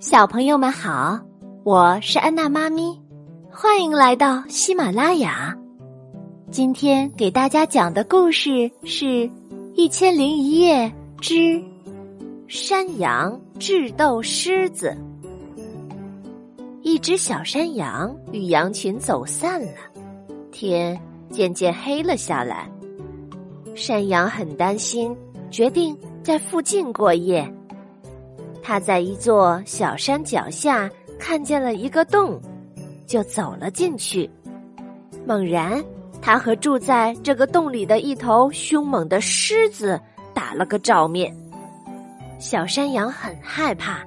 小朋友们好，我是安娜妈咪，欢迎来到喜马拉雅。今天给大家讲的故事是《一千零一夜之山羊智斗狮子》。一只小山羊与羊群走散了，天渐渐黑了下来。山羊很担心，决定在附近过夜。他在一座小山脚下看见了一个洞，就走了进去。猛然，他和住在这个洞里的一头凶猛的狮子打了个照面。小山羊很害怕，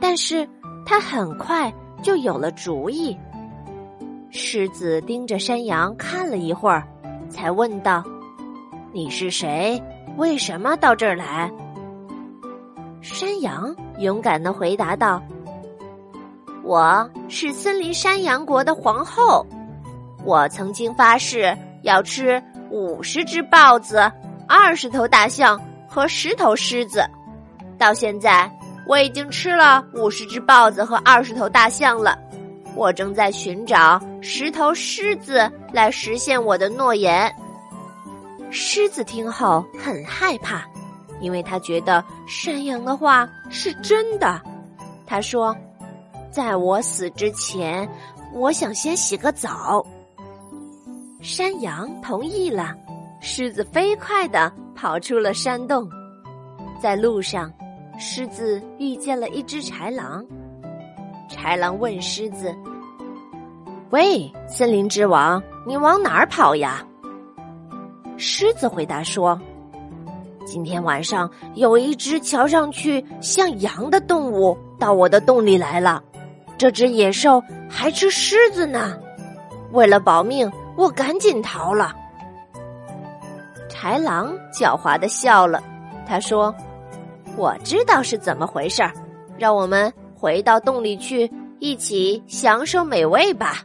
但是他很快就有了主意。狮子盯着山羊看了一会儿，才问道。你是谁？为什么到这儿来？山羊勇敢的回答道：“我是森林山羊国的皇后，我曾经发誓要吃五十只豹子、二十头大象和十头狮子。到现在，我已经吃了五十只豹子和二十头大象了。我正在寻找十头狮子来实现我的诺言。”狮子听后很害怕，因为他觉得山羊的话是真的。他说：“在我死之前，我想先洗个澡。”山羊同意了，狮子飞快的跑出了山洞。在路上，狮子遇见了一只豺狼。豺狼问狮子：“喂，森林之王，你往哪儿跑呀？”狮子回答说：“今天晚上有一只瞧上去像羊的动物到我的洞里来了，这只野兽还吃狮子呢。为了保命，我赶紧逃了。”豺狼狡猾的笑了，他说：“我知道是怎么回事儿，让我们回到洞里去，一起享受美味吧。”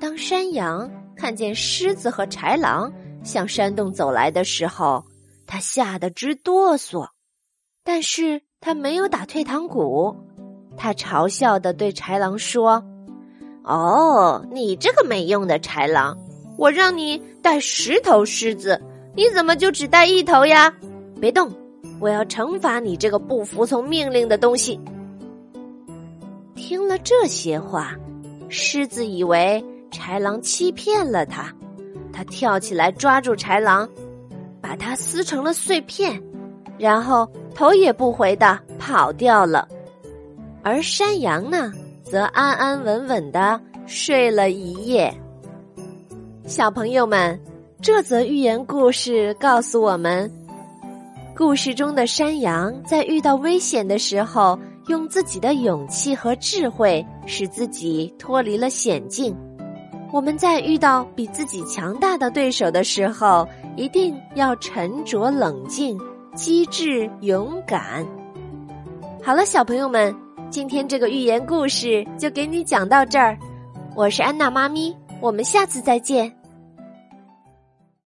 当山羊。看见狮子和豺狼向山洞走来的时候，他吓得直哆嗦，但是他没有打退堂鼓。他嘲笑的对豺狼说：“哦，你这个没用的豺狼，我让你带十头狮子，你怎么就只带一头呀？别动，我要惩罚你这个不服从命令的东西。”听了这些话，狮子以为。豺狼欺骗了他，他跳起来抓住豺狼，把它撕成了碎片，然后头也不回的跑掉了。而山羊呢，则安安稳稳的睡了一夜。小朋友们，这则寓言故事告诉我们：故事中的山羊在遇到危险的时候，用自己的勇气和智慧，使自己脱离了险境。我们在遇到比自己强大的对手的时候，一定要沉着冷静、机智勇敢。好了，小朋友们，今天这个寓言故事就给你讲到这儿。我是安娜妈咪，我们下次再见。